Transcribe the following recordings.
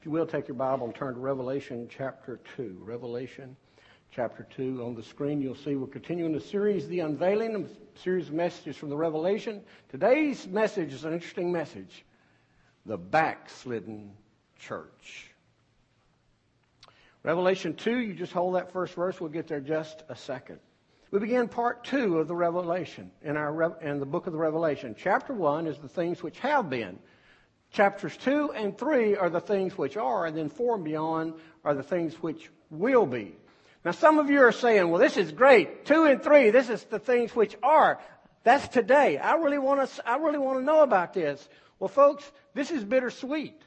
If you will, take your Bible and turn to Revelation chapter 2. Revelation chapter 2. On the screen, you'll see we're continuing the series, The Unveiling, a series of messages from the Revelation. Today's message is an interesting message the backslidden church. Revelation 2, you just hold that first verse, we'll get there just a second. We begin part 2 of the Revelation in, our, in the book of the Revelation. Chapter 1 is the things which have been. Chapters 2 and 3 are the things which are, and then 4 and beyond are the things which will be. Now, some of you are saying, well, this is great. 2 and 3, this is the things which are. That's today. I really want to, I really want to know about this. Well, folks, this is bittersweet.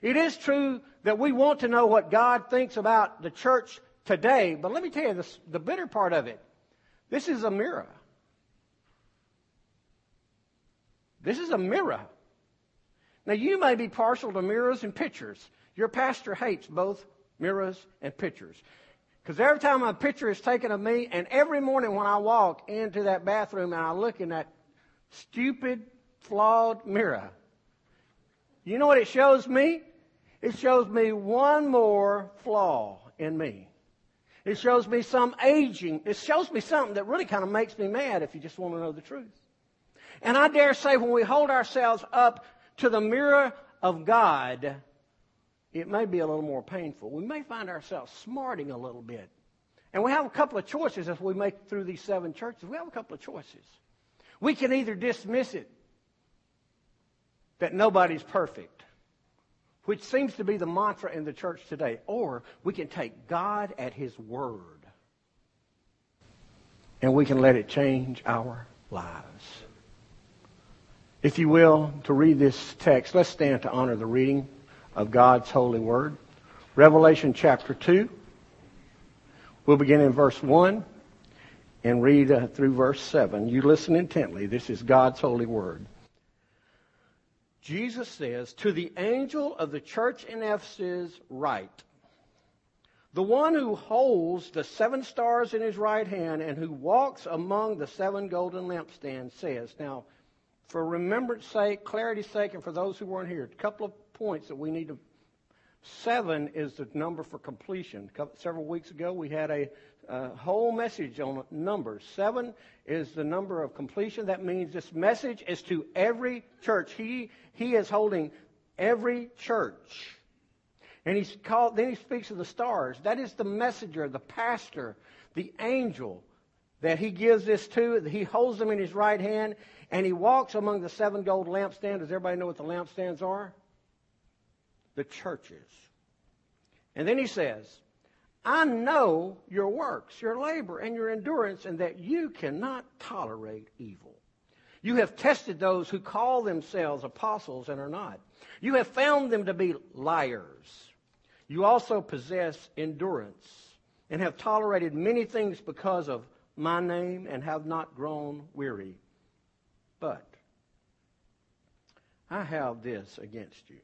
It is true that we want to know what God thinks about the church today, but let me tell you this, the bitter part of it. This is a mirror. This is a mirror. Now, you may be partial to mirrors and pictures. Your pastor hates both mirrors and pictures. Because every time a picture is taken of me, and every morning when I walk into that bathroom and I look in that stupid, flawed mirror, you know what it shows me? It shows me one more flaw in me. It shows me some aging. It shows me something that really kind of makes me mad if you just want to know the truth. And I dare say when we hold ourselves up to the mirror of God, it may be a little more painful. We may find ourselves smarting a little bit. And we have a couple of choices as we make through these seven churches. We have a couple of choices. We can either dismiss it that nobody's perfect, which seems to be the mantra in the church today, or we can take God at His word and we can let it change our lives. If you will, to read this text, let's stand to honor the reading of God's holy word. Revelation chapter 2. We'll begin in verse 1 and read uh, through verse 7. You listen intently. This is God's holy word. Jesus says, To the angel of the church in Ephesus, write, The one who holds the seven stars in his right hand and who walks among the seven golden lampstands says, Now, for remembrance sake, clarity's sake, and for those who weren't here, a couple of points that we need to. Seven is the number for completion. Several weeks ago, we had a, a whole message on numbers. Seven is the number of completion. That means this message is to every church. He, he is holding every church. And he's called, then he speaks of the stars. That is the messenger, the pastor, the angel that he gives this to. He holds them in his right hand and he walks among the seven gold lampstands. Does everybody know what the lampstands are? The churches. And then he says, I know your works, your labor, and your endurance, and that you cannot tolerate evil. You have tested those who call themselves apostles and are not. You have found them to be liars. You also possess endurance and have tolerated many things because of my name and have not grown weary. But I have this against you.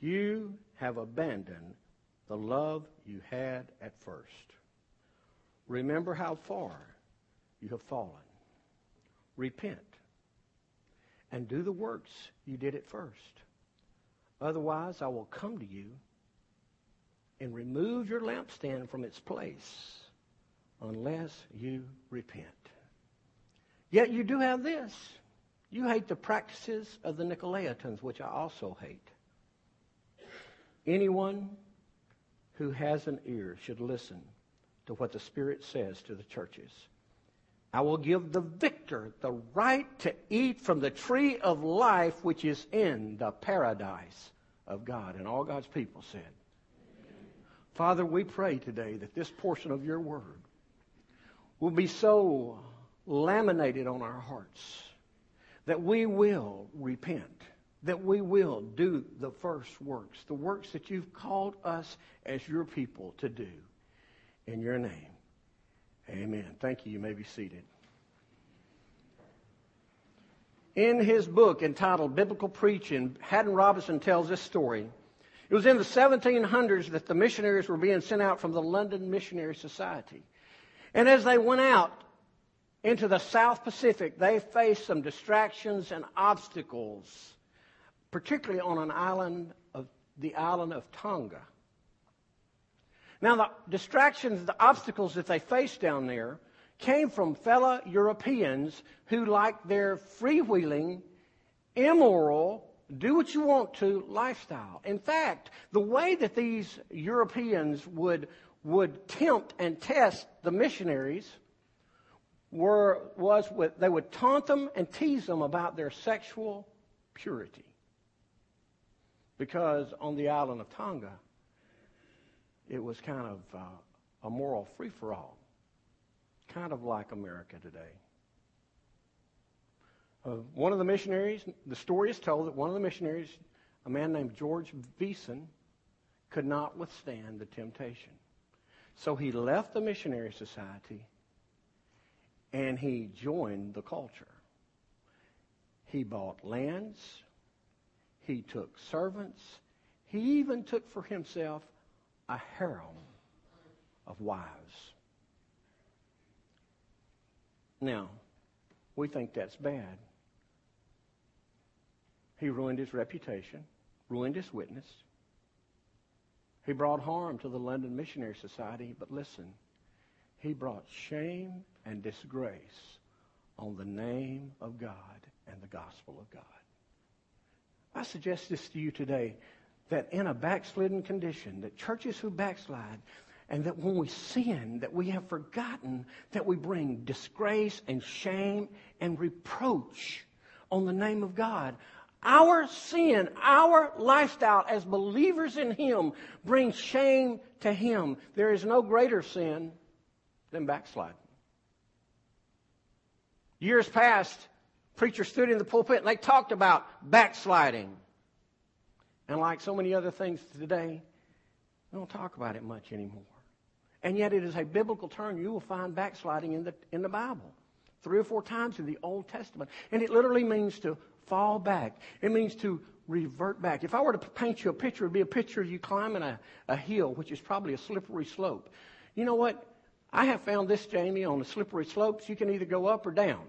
You have abandoned the love you had at first. Remember how far you have fallen. Repent and do the works you did at first. Otherwise, I will come to you and remove your lampstand from its place unless you repent. Yet you do have this. You hate the practices of the Nicolaitans, which I also hate. Anyone who has an ear should listen to what the Spirit says to the churches. I will give the victor the right to eat from the tree of life which is in the paradise of God. And all God's people said, Father, we pray today that this portion of your word will be so laminated on our hearts that we will repent, that we will do the first works, the works that you've called us as your people to do. In your name. Amen. Thank you. You may be seated. In his book entitled Biblical Preaching, Haddon Robinson tells this story. It was in the 1700s that the missionaries were being sent out from the London Missionary Society. And as they went out into the South Pacific, they faced some distractions and obstacles, particularly on an island of the island of Tonga. Now, the distractions, the obstacles that they faced down there came from fellow Europeans who liked their freewheeling, immoral, do what you want to lifestyle. In fact, the way that these Europeans would, would tempt and test the missionaries were, was with, they would taunt them and tease them about their sexual purity. Because on the island of Tonga, it was kind of uh, a moral free for all, kind of like America today. Uh, one of the missionaries, the story is told that one of the missionaries, a man named George Beeson, could not withstand the temptation. So he left the missionary society and he joined the culture. He bought lands, he took servants, he even took for himself a harem of wives. Now, we think that's bad. He ruined his reputation, ruined his witness. He brought harm to the London Missionary Society, but listen, he brought shame and disgrace on the name of God and the gospel of God. I suggest this to you today that in a backslidden condition, that churches who backslide, and that when we sin, that we have forgotten that we bring disgrace and shame and reproach on the name of God. Our sin, our lifestyle as believers in Him brings shame to Him. There is no greater sin than backsliding. Years past, preachers stood in the pulpit and they talked about backsliding. And like so many other things today, we don't talk about it much anymore. And yet it is a biblical term. You will find backsliding in the, in the Bible. Three or four times in the Old Testament. And it literally means to fall back. It means to revert back. If I were to paint you a picture, it would be a picture of you climbing a, a hill, which is probably a slippery slope. You know what? I have found this, Jamie, on the slippery slopes, you can either go up or down.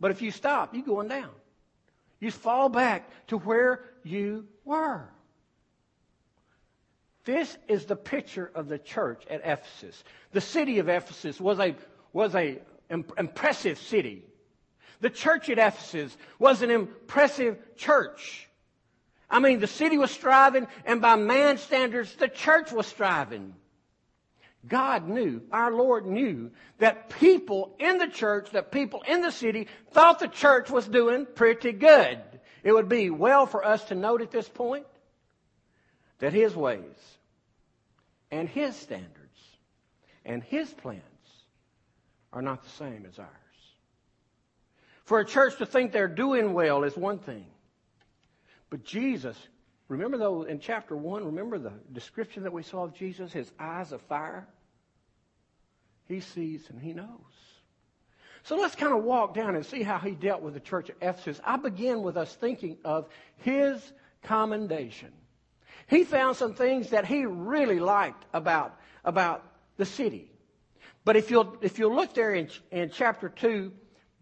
But if you stop, you're going down. You fall back to where you were. This is the picture of the church at Ephesus. The city of Ephesus was a, was a impressive city. The church at Ephesus was an impressive church. I mean, the city was striving, and by man's standards, the church was striving. God knew, our Lord knew, that people in the church, that people in the city thought the church was doing pretty good. It would be well for us to note at this point that His ways and His standards and His plans are not the same as ours. For a church to think they're doing well is one thing. But Jesus, remember though in chapter 1, remember the description that we saw of Jesus, his eyes of fire? He sees and he knows. So let's kind of walk down and see how he dealt with the church at Ephesus. I begin with us thinking of his commendation. He found some things that he really liked about, about the city. But if you'll, if you'll look there in, in chapter 2,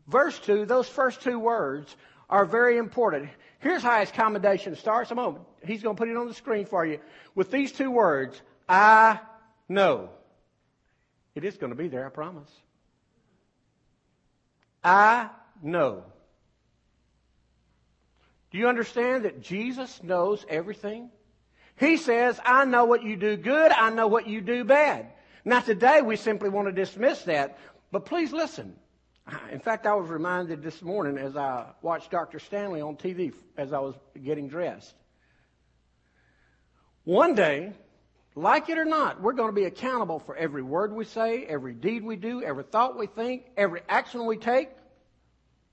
verse 2, those first two words are very important. Here's how his commendation starts. A moment. He's going to put it on the screen for you with these two words. I know. It is going to be there, I promise. I know. Do you understand that Jesus knows everything? He says, I know what you do good, I know what you do bad. Now today we simply want to dismiss that, but please listen. In fact, I was reminded this morning as I watched Dr. Stanley on TV as I was getting dressed. One day, like it or not, we're going to be accountable for every word we say, every deed we do, every thought we think, every action we take,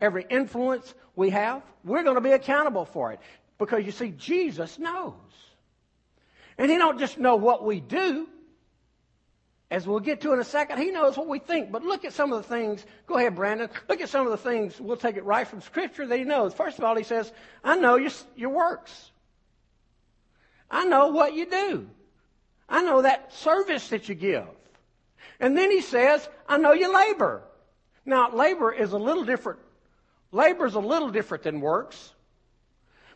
every influence we have. We're going to be accountable for it. Because you see, Jesus knows. And He don't just know what we do, as we'll get to in a second, he knows what we think. But look at some of the things. Go ahead, Brandon. Look at some of the things. We'll take it right from Scripture that he knows. First of all, he says, I know your, your works. I know what you do. I know that service that you give. And then he says, I know your labor. Now, labor is a little different. Labor is a little different than works.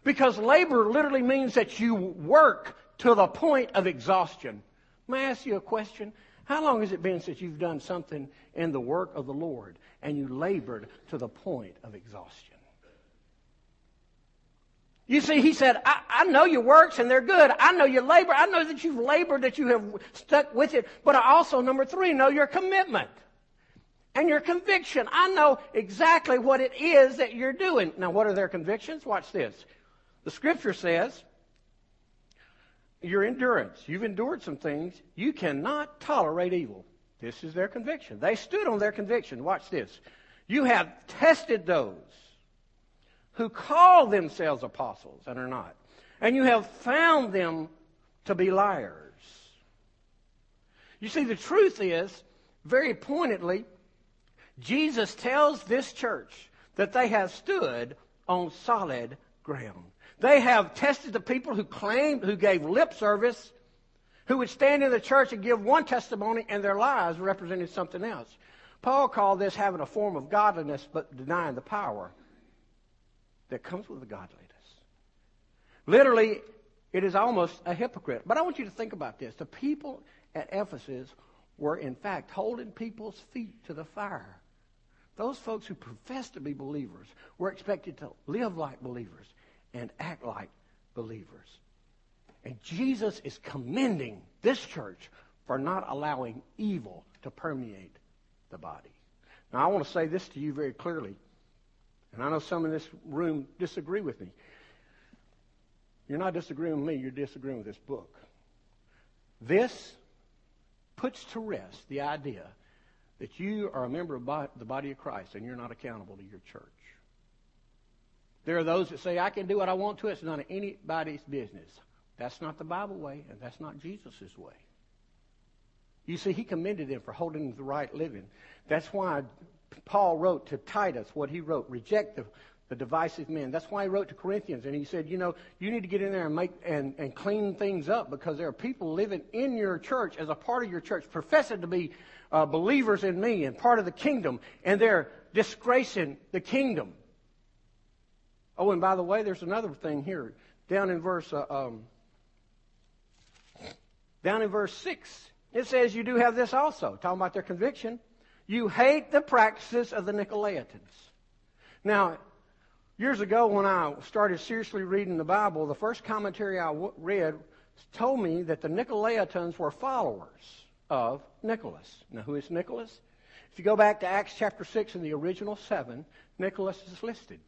Because labor literally means that you work to the point of exhaustion. May I ask you a question? How long has it been since you've done something in the work of the Lord and you labored to the point of exhaustion? You see, he said, I, I, know your works and they're good. I know your labor. I know that you've labored, that you have stuck with it. But I also, number three, know your commitment and your conviction. I know exactly what it is that you're doing. Now, what are their convictions? Watch this. The scripture says, your endurance. You've endured some things. You cannot tolerate evil. This is their conviction. They stood on their conviction. Watch this. You have tested those who call themselves apostles and are not. And you have found them to be liars. You see, the truth is, very pointedly, Jesus tells this church that they have stood on solid ground. They have tested the people who claimed, who gave lip service, who would stand in the church and give one testimony and their lives represented something else. Paul called this having a form of godliness but denying the power that comes with the godliness. Literally, it is almost a hypocrite. But I want you to think about this. The people at Ephesus were, in fact, holding people's feet to the fire. Those folks who professed to be believers were expected to live like believers and act like believers. And Jesus is commending this church for not allowing evil to permeate the body. Now, I want to say this to you very clearly. And I know some in this room disagree with me. You're not disagreeing with me, you're disagreeing with this book. This puts to rest the idea that you are a member of the body of Christ and you're not accountable to your church. There are those that say, I can do what I want to, it's none of anybody's business. That's not the Bible way, and that's not Jesus' way. You see, he commended them for holding the right living. That's why Paul wrote to Titus what he wrote reject the, the divisive men. That's why he wrote to Corinthians and he said, you know, you need to get in there and make and, and clean things up because there are people living in your church as a part of your church, professing to be uh, believers in me and part of the kingdom, and they're disgracing the kingdom. Oh, and by the way, there's another thing here down in verse uh, um, down in verse six. It says you do have this also, talking about their conviction. You hate the practices of the Nicolaitans. Now, years ago when I started seriously reading the Bible, the first commentary I w- read told me that the Nicolaitans were followers of Nicholas. Now, who is Nicholas? If you go back to Acts chapter 6 in the original 7, Nicholas is listed.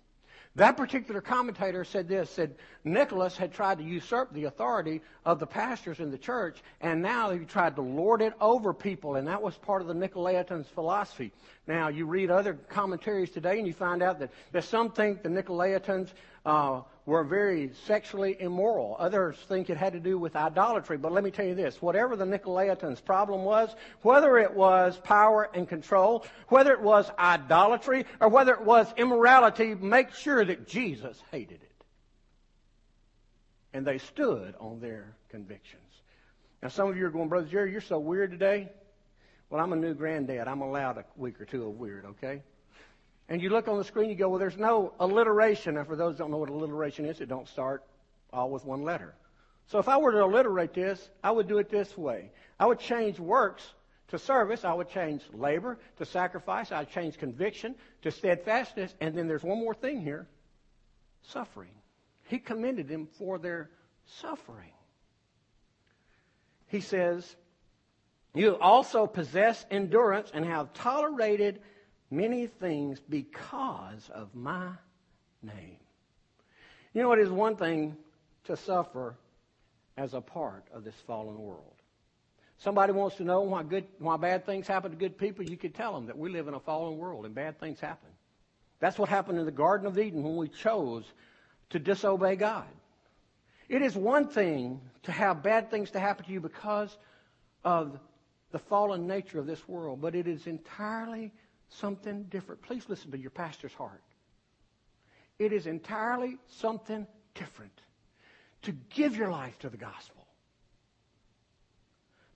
That particular commentator said this, said Nicholas had tried to usurp the authority of the pastors in the church, and now he tried to lord it over people, and that was part of the Nicolaitans' philosophy. Now, you read other commentaries today, and you find out that, that some think the Nicolaitans uh, were very sexually immoral. Others think it had to do with idolatry. But let me tell you this whatever the Nicolaitans' problem was, whether it was power and control, whether it was idolatry, or whether it was immorality, make sure that Jesus hated it. And they stood on their convictions. Now, some of you are going, Brother Jerry, you're so weird today. Well, I'm a new granddad. I'm allowed a week or two of weird, okay? And you look on the screen, you go, well, there's no alliteration. And for those who don't know what alliteration is, it don't start all with one letter. So if I were to alliterate this, I would do it this way. I would change works to service. I would change labor to sacrifice. I'd change conviction to steadfastness. And then there's one more thing here. Suffering. He commended them for their suffering. He says, you also possess endurance and have tolerated many things because of my name. You know, it is one thing to suffer as a part of this fallen world. Somebody wants to know why good, why bad things happen to good people. You could tell them that we live in a fallen world and bad things happen. That's what happened in the Garden of Eden when we chose to disobey God. It is one thing to have bad things to happen to you because of the fallen nature of this world, but it is entirely something different. Please listen to your pastor's heart. It is entirely something different to give your life to the gospel,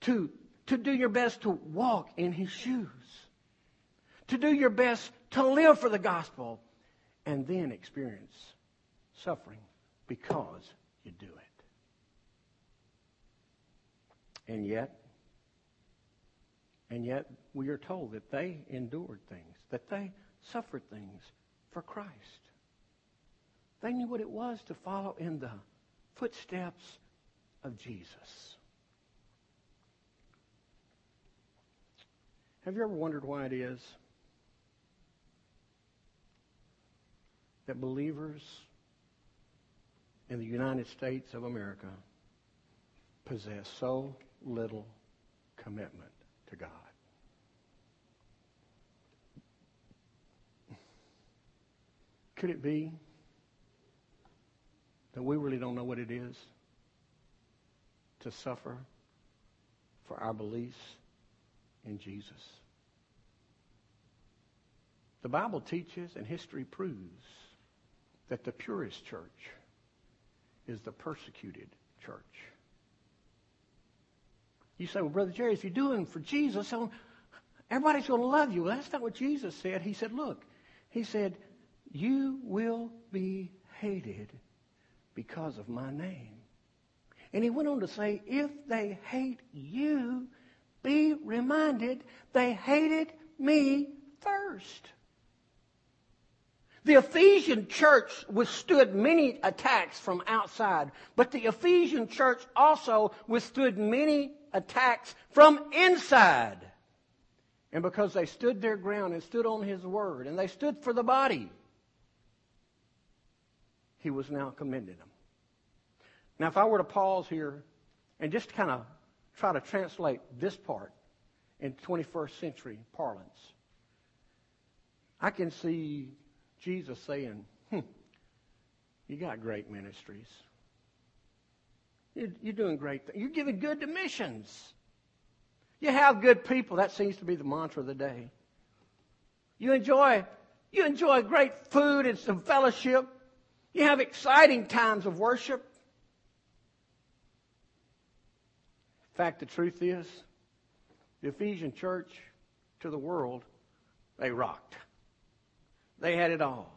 to, to do your best to walk in his shoes, to do your best to live for the gospel, and then experience suffering because you do it. And yet, and yet we are told that they endured things, that they suffered things for Christ. They knew what it was to follow in the footsteps of Jesus. Have you ever wondered why it is that believers in the United States of America possess so little commitment to God? Could it be that we really don't know what it is to suffer for our beliefs in Jesus? The Bible teaches and history proves that the purest church is the persecuted church. You say, well, Brother Jerry, if you're doing for Jesus, everybody's going to love you. Well, that's not what Jesus said. He said, look, he said, you will be hated because of my name. And he went on to say, if they hate you, be reminded they hated me first. The Ephesian church withstood many attacks from outside, but the Ephesian church also withstood many attacks from inside. And because they stood their ground and stood on his word and they stood for the body, he was now commending them. Now, if I were to pause here and just kind of try to translate this part in 21st century parlance, I can see Jesus saying, hmm, you got great ministries. You're, you're doing great things. You're giving good to missions. You have good people. That seems to be the mantra of the day. You enjoy, you enjoy great food and some fellowship. You have exciting times of worship. In fact, the truth is, the Ephesian church to the world, they rocked. They had it all.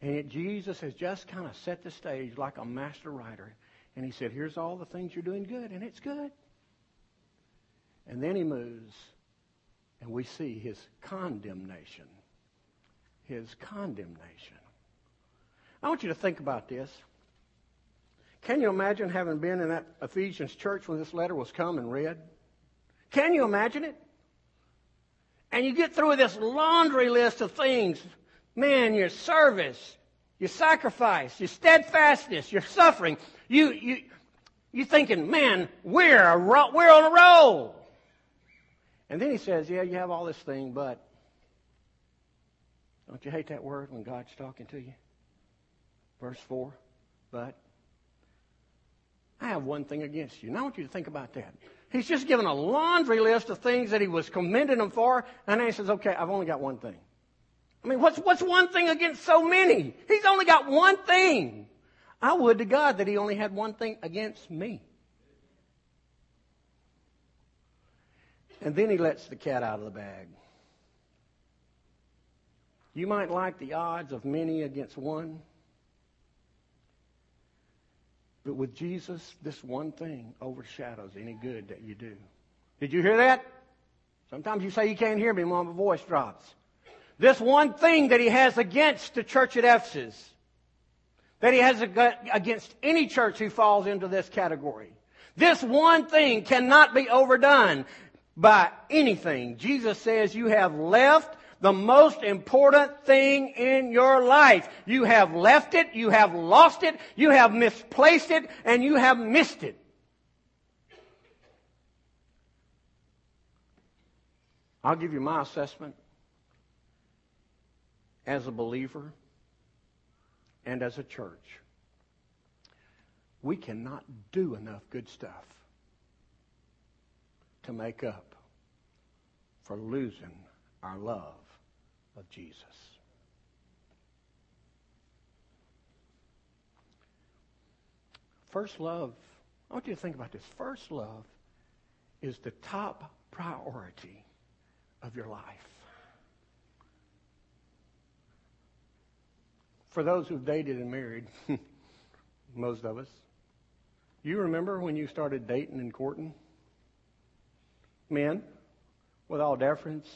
And yet Jesus has just kind of set the stage like a master writer. And he said, Here's all the things you're doing good, and it's good. And then he moves, and we see his condemnation. His condemnation. I want you to think about this. Can you imagine having been in that Ephesians church when this letter was come and read? Can you imagine it? And you get through this laundry list of things. Man, your service, your sacrifice, your steadfastness, your suffering. You, you, you're thinking, man, we're, a, we're on a roll. And then he says, yeah, you have all this thing, but don't you hate that word when God's talking to you? Verse 4, but I have one thing against you. And I want you to think about that. He's just given a laundry list of things that he was commending them for, and then he says, okay, I've only got one thing. I mean, what's, what's one thing against so many? He's only got one thing. I would to God that he only had one thing against me. And then he lets the cat out of the bag. You might like the odds of many against one. But with Jesus, this one thing overshadows any good that you do. Did you hear that? Sometimes you say you can't hear me my voice drops. This one thing that he has against the church at Ephesus, that he has against any church who falls into this category. This one thing cannot be overdone by anything. Jesus says you have left the most important thing in your life. You have left it, you have lost it, you have misplaced it, and you have missed it. I'll give you my assessment as a believer and as a church. We cannot do enough good stuff to make up for losing our love of Jesus. First love, I want you to think about this. First love is the top priority of your life. for those who've dated and married, most of us, you remember when you started dating and courting? Men, with all deference,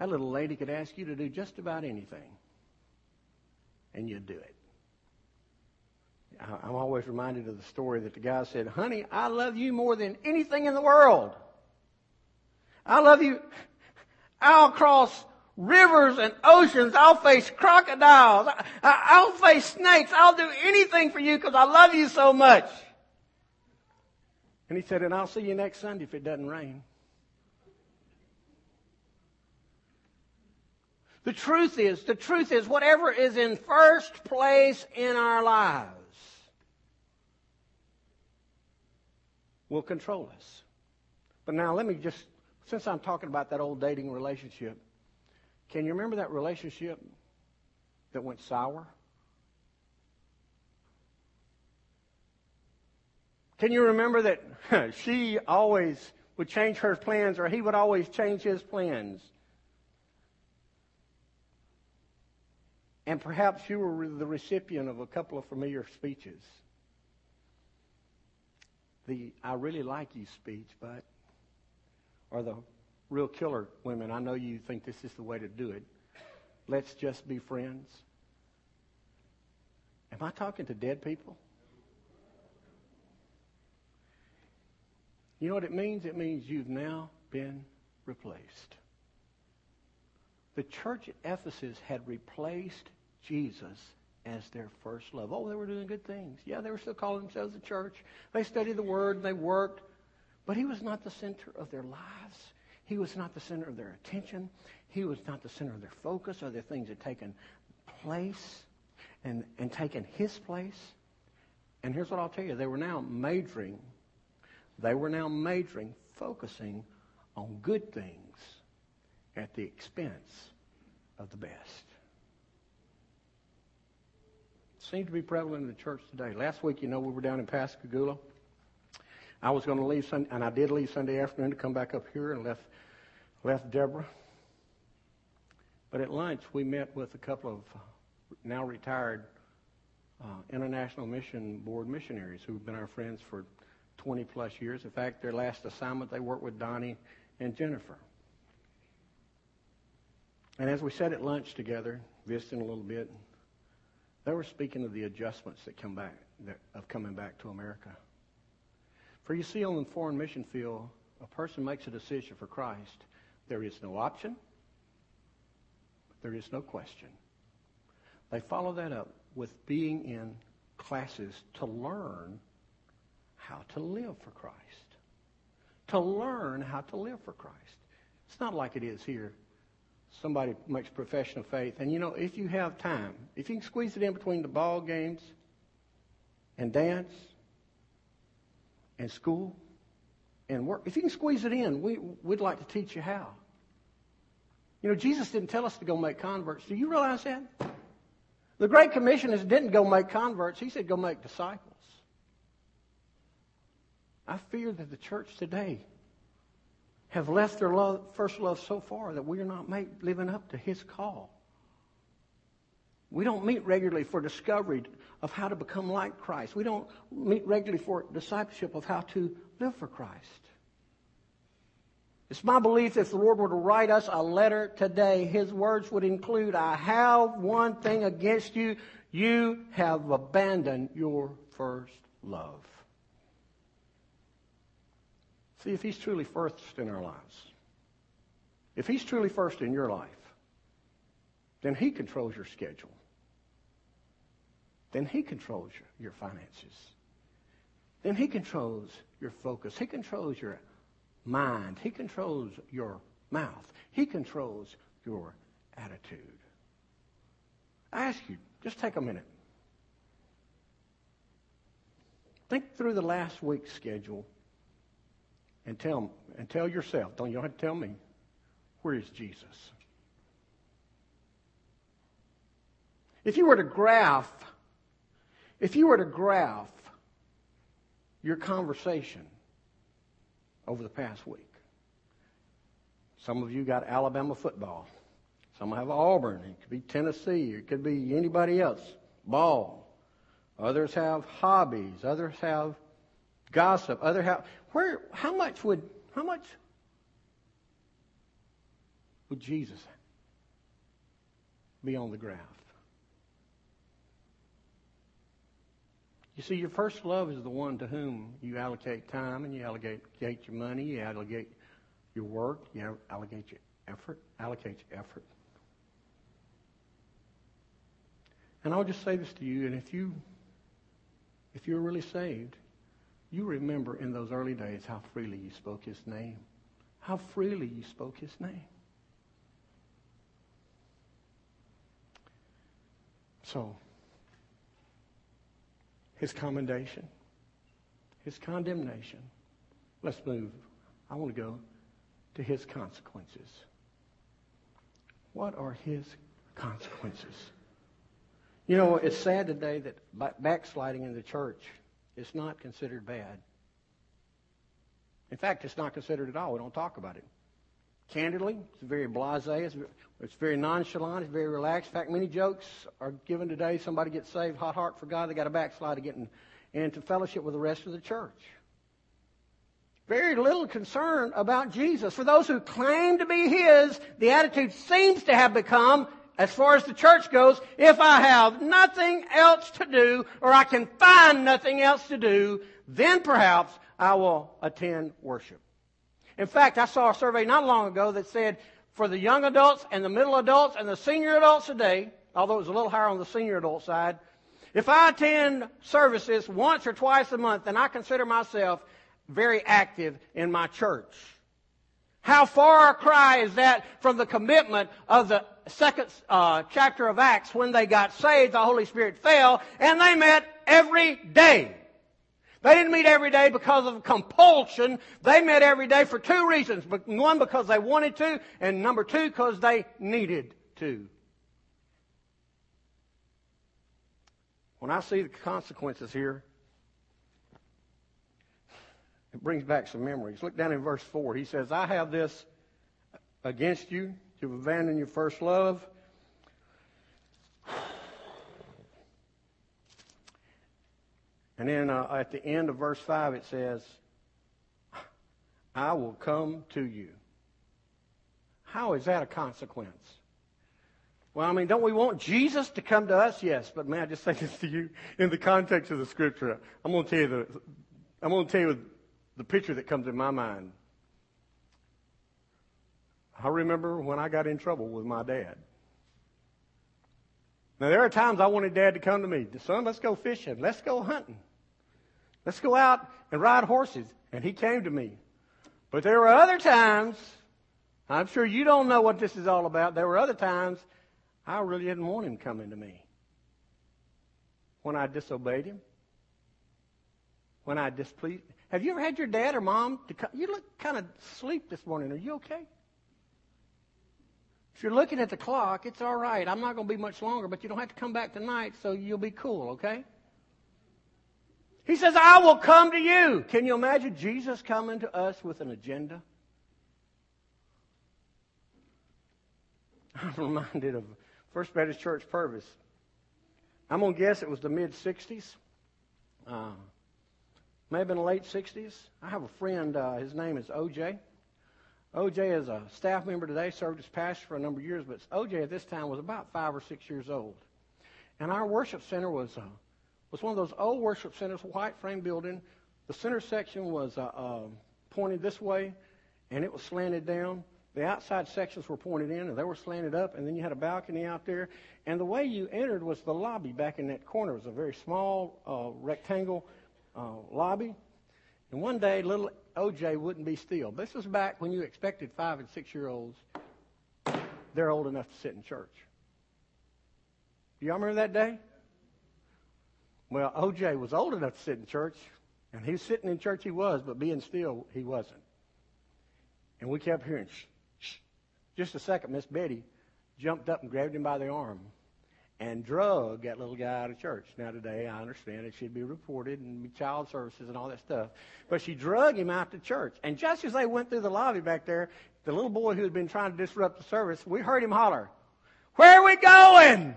that little lady could ask you to do just about anything, and you'd do it. I'm always reminded of the story that the guy said, Honey, I love you more than anything in the world. I love you. I'll cross rivers and oceans. I'll face crocodiles. I'll face snakes. I'll do anything for you because I love you so much. And he said, and I'll see you next Sunday if it doesn't rain. The truth is, the truth is, whatever is in first place in our lives will control us. But now let me just, since I'm talking about that old dating relationship, can you remember that relationship that went sour? Can you remember that she always would change her plans or he would always change his plans? And perhaps you were the recipient of a couple of familiar speeches. The I really like you speech, but, or the real killer women, I know you think this is the way to do it. Let's just be friends. Am I talking to dead people? You know what it means? It means you've now been replaced. The church at Ephesus had replaced Jesus as their first love. Oh, they were doing good things. Yeah, they were still calling themselves a church. They studied the Word they worked. But he was not the center of their lives. He was not the center of their attention. He was not the center of their focus or the things that taken place and, and taken his place. And here's what I'll tell you. They were now majoring. They were now majoring, focusing on good things at the expense of the best. Seems to be prevalent in the church today. Last week, you know, we were down in Pascagoula. I was going to leave, Sunday, and I did leave Sunday afternoon to come back up here and left left Deborah. But at lunch, we met with a couple of now retired uh, International Mission Board missionaries who've been our friends for 20 plus years. In fact, their last assignment, they worked with Donnie and Jennifer. And as we sat at lunch together, visiting a little bit, they were speaking of the adjustments that come back, that, of coming back to America. For you see, on the foreign mission field, a person makes a decision for Christ, there is no option. There is no question. They follow that up with being in classes to learn how to live for Christ. To learn how to live for Christ. It's not like it is here. Somebody makes profession of faith. And you know, if you have time, if you can squeeze it in between the ball games and dance and school and work, if you can squeeze it in, we, we'd like to teach you how. You know, Jesus didn't tell us to go make converts. Do you realize that? The Great Commission is didn't go make converts. He said go make disciples. I fear that the church today have left their love, first love so far that we are not make, living up to His call. We don't meet regularly for discovery of how to become like Christ. We don't meet regularly for discipleship of how to live for Christ. It's my belief that if the Lord were to write us a letter today, His words would include, I have one thing against you. You have abandoned your first love. See, if He's truly first in our lives, if He's truly first in your life, then He controls your schedule. Then He controls your, finances. Then He controls your focus. He controls your mind. He controls your mouth. He controls your attitude. I ask you, just take a minute. Think through the last week's schedule and tell, and tell yourself, don't you have to tell me, where is Jesus? If you were to graph, if you were to graph your conversation over the past week. Some of you got Alabama football. Some have Auburn. It could be Tennessee. It could be anybody else. Ball. Others have hobbies. Others have gossip. Other have where? How much would how much would Jesus be on the graph? You see, your first love is the one to whom you allocate time and you allocate your money, you allocate your work, you allocate your effort, allocate your effort. And I'll just say this to you, and if you if you're really saved, you remember in those early days how freely you spoke his name. How freely you spoke his name. So, his commendation, his condemnation. Let's move. I want to go to his consequences. What are his consequences? You know, it's sad today that backsliding in the church is not considered bad. In fact, it's not considered at all. We don't talk about it. Candidly, it's very blasé. It's, it's very nonchalant. It's very relaxed. In fact, many jokes are given today. Somebody gets saved, hot heart for God. They got a backslide to get in, into fellowship with the rest of the church. Very little concern about Jesus. For those who claim to be His, the attitude seems to have become, as far as the church goes, if I have nothing else to do, or I can find nothing else to do, then perhaps I will attend worship. In fact, I saw a survey not long ago that said for the young adults and the middle adults and the senior adults today, although it was a little higher on the senior adult side, if I attend services once or twice a month, then I consider myself very active in my church. How far a cry is that from the commitment of the second uh, chapter of Acts when they got saved, the Holy Spirit fell, and they met every day. They didn't meet every day because of compulsion. They met every day for two reasons. One, because they wanted to, and number two, because they needed to. When I see the consequences here, it brings back some memories. Look down in verse 4. He says, I have this against you. You've abandoned your first love. And then uh, at the end of verse 5, it says, I will come to you. How is that a consequence? Well, I mean, don't we want Jesus to come to us? Yes, but may I just say this to you in the context of the scripture? I'm going to tell you the, I'm going to tell you the picture that comes in my mind. I remember when I got in trouble with my dad. Now, there are times I wanted dad to come to me. Son, let's go fishing. Let's go hunting. Let's go out and ride horses. And he came to me. But there were other times, I'm sure you don't know what this is all about. There were other times I really didn't want him coming to me. When I disobeyed him. When I displeased. Have you ever had your dad or mom to come? You look kind of asleep this morning. Are you okay? If you're looking at the clock, it's all right. I'm not going to be much longer, but you don't have to come back tonight, so you'll be cool, okay? He says, I will come to you. Can you imagine Jesus coming to us with an agenda? I'm reminded of First Baptist Church Purvis. I'm going to guess it was the mid 60s. Uh, may have been the late 60s. I have a friend, uh, his name is OJ. OJ is a staff member today, served as pastor for a number of years, but OJ at this time was about five or six years old. And our worship center was uh, was one of those old worship centers, white frame building. The center section was uh, uh, pointed this way, and it was slanted down. The outside sections were pointed in, and they were slanted up, and then you had a balcony out there. And the way you entered was the lobby back in that corner. It was a very small uh, rectangle uh, lobby. And one day, little OJ wouldn't be still. This was back when you expected five and six year olds. They're old enough to sit in church. Do y'all remember that day? Well, OJ was old enough to sit in church, and he was sitting in church, he was, but being still, he wasn't. And we kept hearing, shh, shh. Just a second, Miss Betty jumped up and grabbed him by the arm and drug that little guy out of church. Now, today, I understand it should be reported and child services and all that stuff. But she drug him out to church. And just as they went through the lobby back there, the little boy who had been trying to disrupt the service, we heard him holler, Where are we going?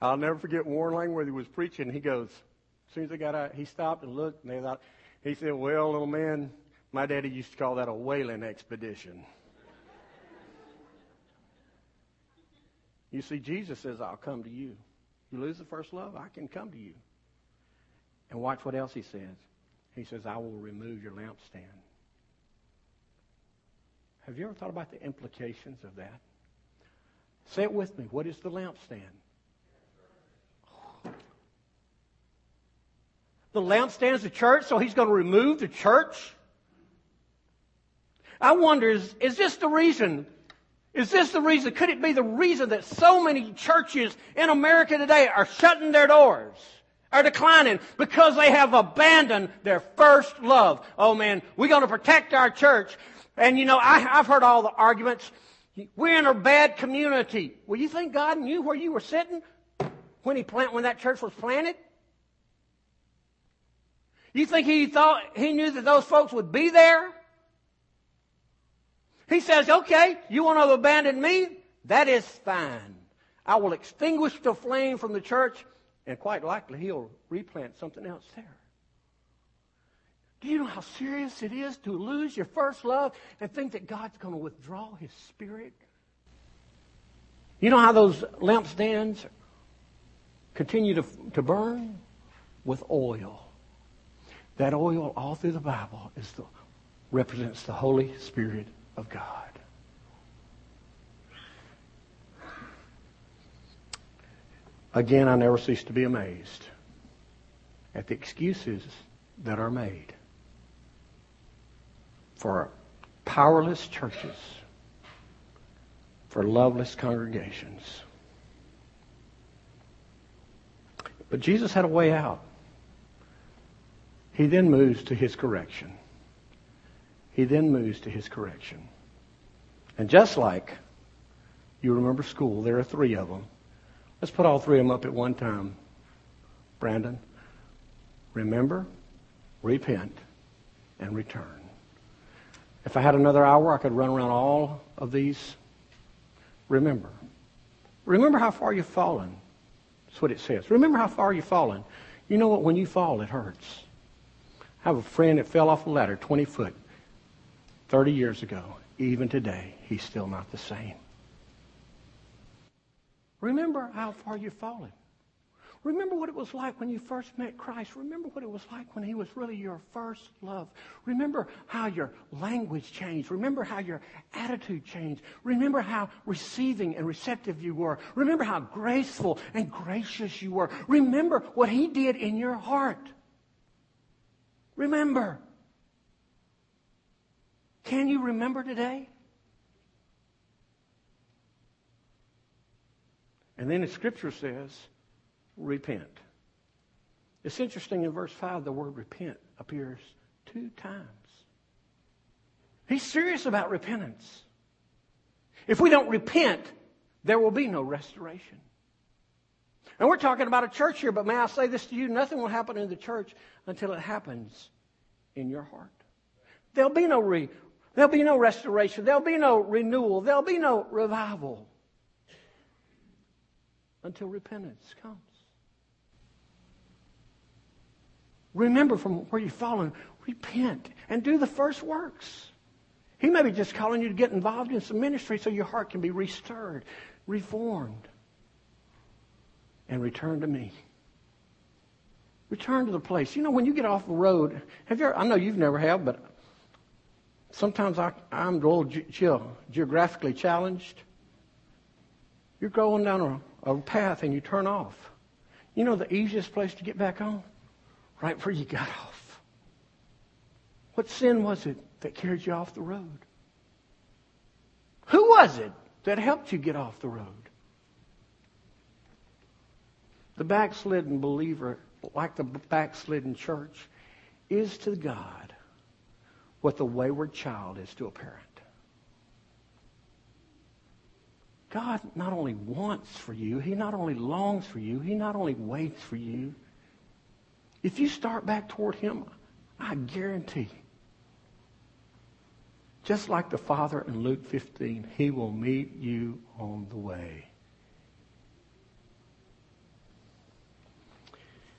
I'll never forget Warren Langworthy was preaching. He goes, as soon as they got out, he stopped and looked, and they thought, he said, Well, little man, my daddy used to call that a whaling expedition. You see, Jesus says, I'll come to you. You lose the first love, I can come to you. And watch what else he says. He says, I will remove your lampstand. Have you ever thought about the implications of that? Say it with me. What is the lampstand? The lampstand is the church, so he's going to remove the church? I wonder, is, is this the reason? Is this the reason? Could it be the reason that so many churches in America today are shutting their doors? Are declining because they have abandoned their first love. Oh man, we're going to protect our church. And you know, I, have heard all the arguments. We're in a bad community. Well, you think God knew where you were sitting when he plant, when that church was planted? You think he thought he knew that those folks would be there? He says, okay, you want to abandon me? That is fine. I will extinguish the flame from the church, and quite likely he'll replant something else there. Do you know how serious it is to lose your first love and think that God's going to withdraw his spirit? You know how those lampstands continue to, to burn? With oil. That oil all through the Bible is the, represents the Holy Spirit of God. Again, I never cease to be amazed at the excuses that are made for powerless churches, for loveless congregations. But Jesus had a way out. He then moves to his correction. He then moves to his correction. And just like you remember school, there are three of them. Let's put all three of them up at one time. Brandon, remember, repent, and return. If I had another hour, I could run around all of these. Remember. Remember how far you've fallen. That's what it says. Remember how far you've fallen. You know what? When you fall, it hurts. I have a friend that fell off a ladder 20 foot 30 years ago. Even today, he's still not the same. Remember how far you've fallen. Remember what it was like when you first met Christ. Remember what it was like when He was really your first love. Remember how your language changed. Remember how your attitude changed. Remember how receiving and receptive you were. Remember how graceful and gracious you were. Remember what He did in your heart. Remember. Can you remember today? And then the scripture says, repent. It's interesting in verse 5, the word repent appears two times. He's serious about repentance. If we don't repent, there will be no restoration. And we're talking about a church here, but may I say this to you? Nothing will happen in the church until it happens in your heart. There'll be no re, there'll be no restoration. There'll be no renewal. There'll be no revival until repentance comes. Remember from where you've fallen, repent and do the first works. He may be just calling you to get involved in some ministry so your heart can be restirred, reformed, and return to me. Return to the place. You know, when you get off the road, have you ever, I know you've never have, but sometimes I, I'm a little ge- geographically challenged. You're going down a, a path and you turn off. You know the easiest place to get back on? Right where you got off. What sin was it that carried you off the road? Who was it that helped you get off the road? The backslidden believer like the backslidden church, is to God what the wayward child is to a parent. God not only wants for you, He not only longs for you, He not only waits for you. If you start back toward Him, I guarantee Just like the Father in Luke 15, He will meet you on the way.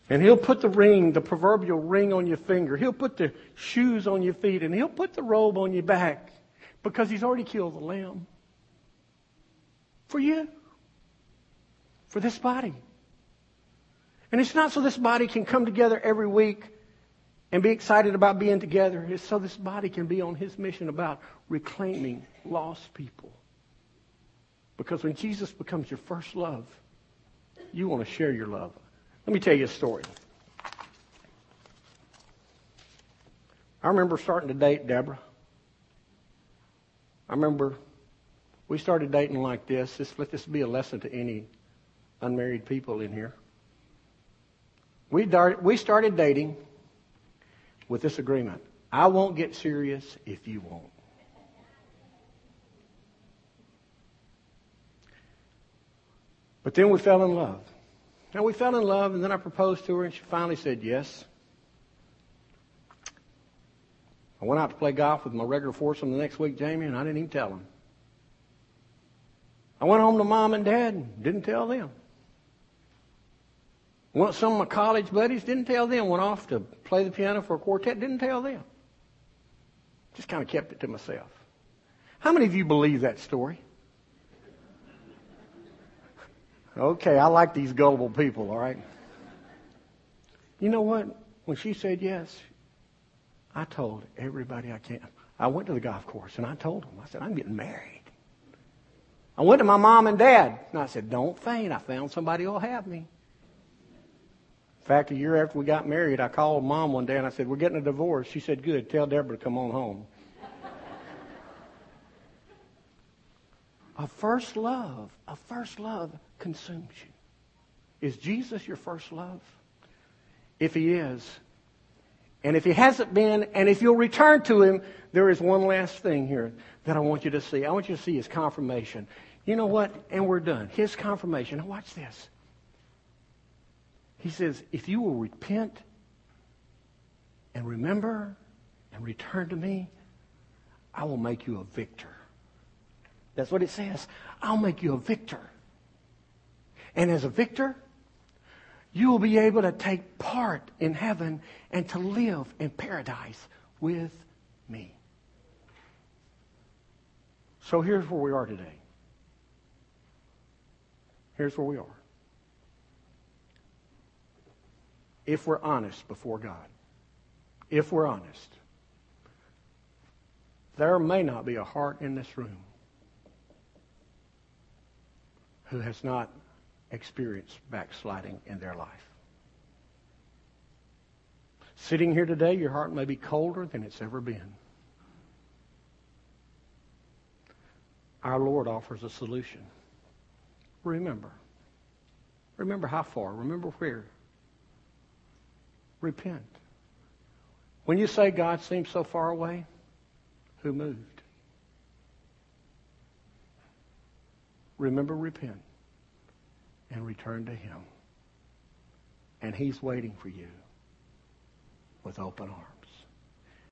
And He'll put the ring, the proverbial ring on your finger. He'll put the shoes on your feet and He'll put the robe on your back because He's already killed the lamb. For you. For this body. And it's not so this body can come together every week and be excited about being together. It's so this body can be on his mission about reclaiming lost people. Because when Jesus becomes your first love, you want to share your love. Let me tell you a story. I remember starting to date Deborah. I remember we started dating like this. This let this be a lesson to any unmarried people in here. We, we started dating with this agreement. I won't get serious if you won't. But then we fell in love. Now we fell in love, and then I proposed to her, and she finally said yes. I went out to play golf with my regular foursome the next week, Jamie, and I didn't even tell them. I went home to mom and dad and didn't tell them. Went some of my college buddies, didn't tell them. Went off to play the piano for a quartet, didn't tell them. Just kind of kept it to myself. How many of you believe that story? Okay, I like these gullible people, all right? You know what? When she said yes, I told everybody I can. I went to the golf course and I told them, I said, I'm getting married. I went to my mom and dad and I said, don't faint. I found somebody who'll have me. In fact, a year after we got married, I called mom one day and I said, We're getting a divorce. She said, Good. Tell Deborah to come on home. a first love, a first love consumes you. Is Jesus your first love? If he is, and if he hasn't been, and if you'll return to him, there is one last thing here that I want you to see. I want you to see his confirmation. You know what? And we're done. His confirmation. Now watch this. He says, if you will repent and remember and return to me, I will make you a victor. That's what it says. I'll make you a victor. And as a victor, you will be able to take part in heaven and to live in paradise with me. So here's where we are today. Here's where we are. if we're honest before God. If we're honest. There may not be a heart in this room who has not experienced backsliding in their life. Sitting here today, your heart may be colder than it's ever been. Our Lord offers a solution. Remember. Remember how far. Remember where repent. When you say God seems so far away, who moved? Remember, repent and return to Him. And He's waiting for you with open arms.